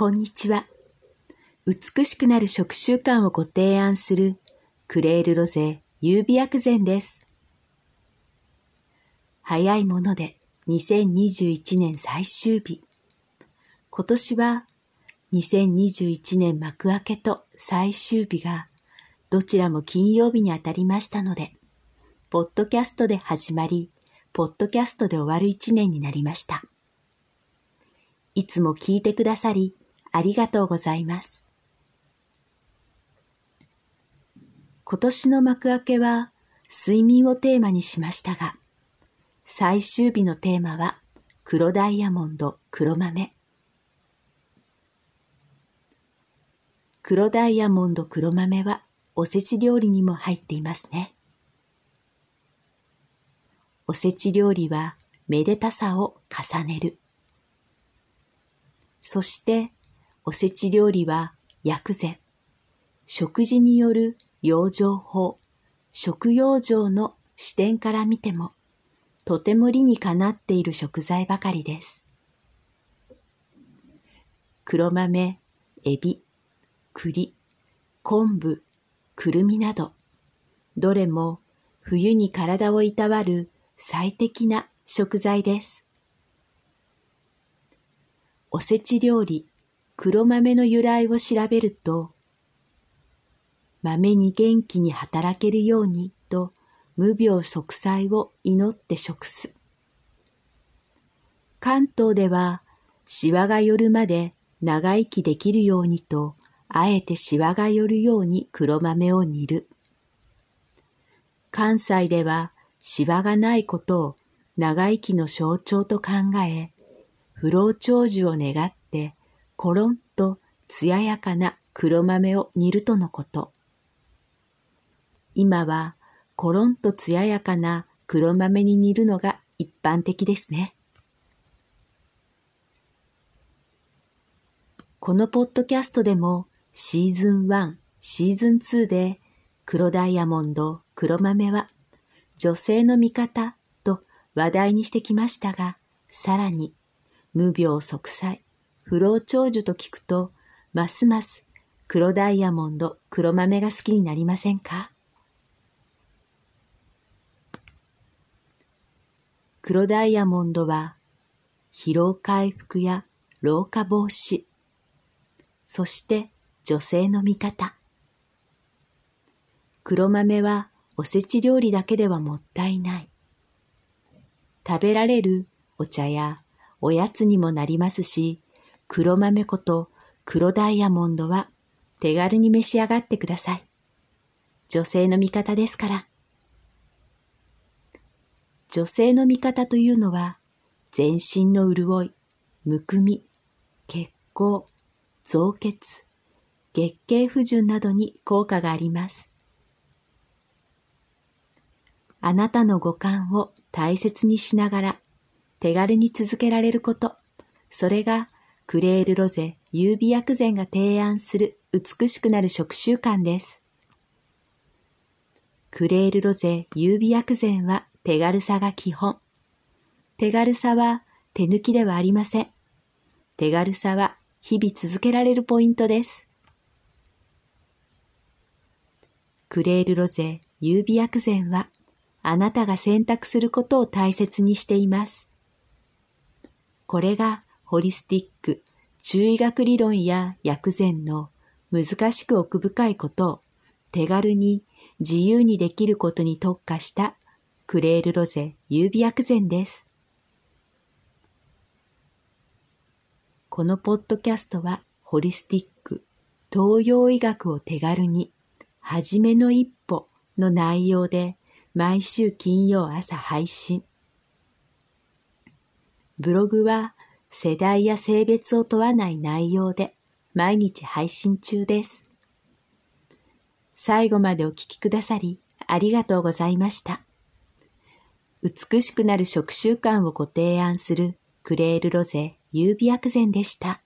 こんにちは。美しくなる食習慣をご提案するクレールロゼ優美薬膳です。早いもので2021年最終日。今年は2021年幕開けと最終日がどちらも金曜日にあたりましたので、ポッドキャストで始まり、ポッドキャストで終わる一年になりました。いつも聞いてくださり、ありがとうございます。今年の幕開けは睡眠をテーマにしましたが、最終日のテーマは黒ダイヤモンド黒豆。黒ダイヤモンド黒豆はおせち料理にも入っていますね。おせち料理はめでたさを重ねる。そしておせち料理は薬膳。食事による養生法、食養生の視点から見ても、とても理にかなっている食材ばかりです。黒豆、エビ、栗、昆布、くるみなど、どれも冬に体をいたわる最適な食材です。おせち料理黒豆の由来を調べると、豆に元気に働けるようにと無病息災を祈って食す。関東では、シワが寄るまで長生きできるようにと、あえてシワが寄るように黒豆を煮る。関西では、シワがないことを長生きの象徴と考え、不老長寿を願っコロンと艶やかな黒豆を煮るとのこと。今はコロンと艶やかな黒豆に煮るのが一般的ですね。このポッドキャストでもシーズン1、シーズン2で黒ダイヤモンド、黒豆は女性の味方と話題にしてきましたが、さらに無病息災、不老長寿と聞くと、ますます黒ダイヤモンド、黒豆が好きになりませんか？黒ダイヤモンドは疲労回復や老化防止、そして女性の味方。黒豆はおせち料理だけではもったいない。食べられるお茶やおやつにもなりますし、黒豆粉と黒ダイヤモンドは手軽に召し上がってください。女性の味方ですから。女性の味方というのは、全身の潤い、むくみ、血行、増血、月経不順などに効果があります。あなたの五感を大切にしながら手軽に続けられること、それがクレールロゼ優美薬膳が提案する美しくなる食習慣です。クレールロゼ優美薬膳は手軽さが基本。手軽さは手抜きではありません。手軽さは日々続けられるポイントです。クレールロゼ優美薬膳はあなたが選択することを大切にしています。これがホリスティック、中医学理論や薬膳の難しく奥深いことを手軽に自由にできることに特化したクレールロゼ優美薬膳です。このポッドキャストはホリスティック、東洋医学を手軽に、はじめの一歩の内容で毎週金曜朝配信。ブログは世代や性別を問わない内容で毎日配信中です。最後までお聴きくださりありがとうございました。美しくなる食習慣をご提案するクレールロゼ優美薬膳でした。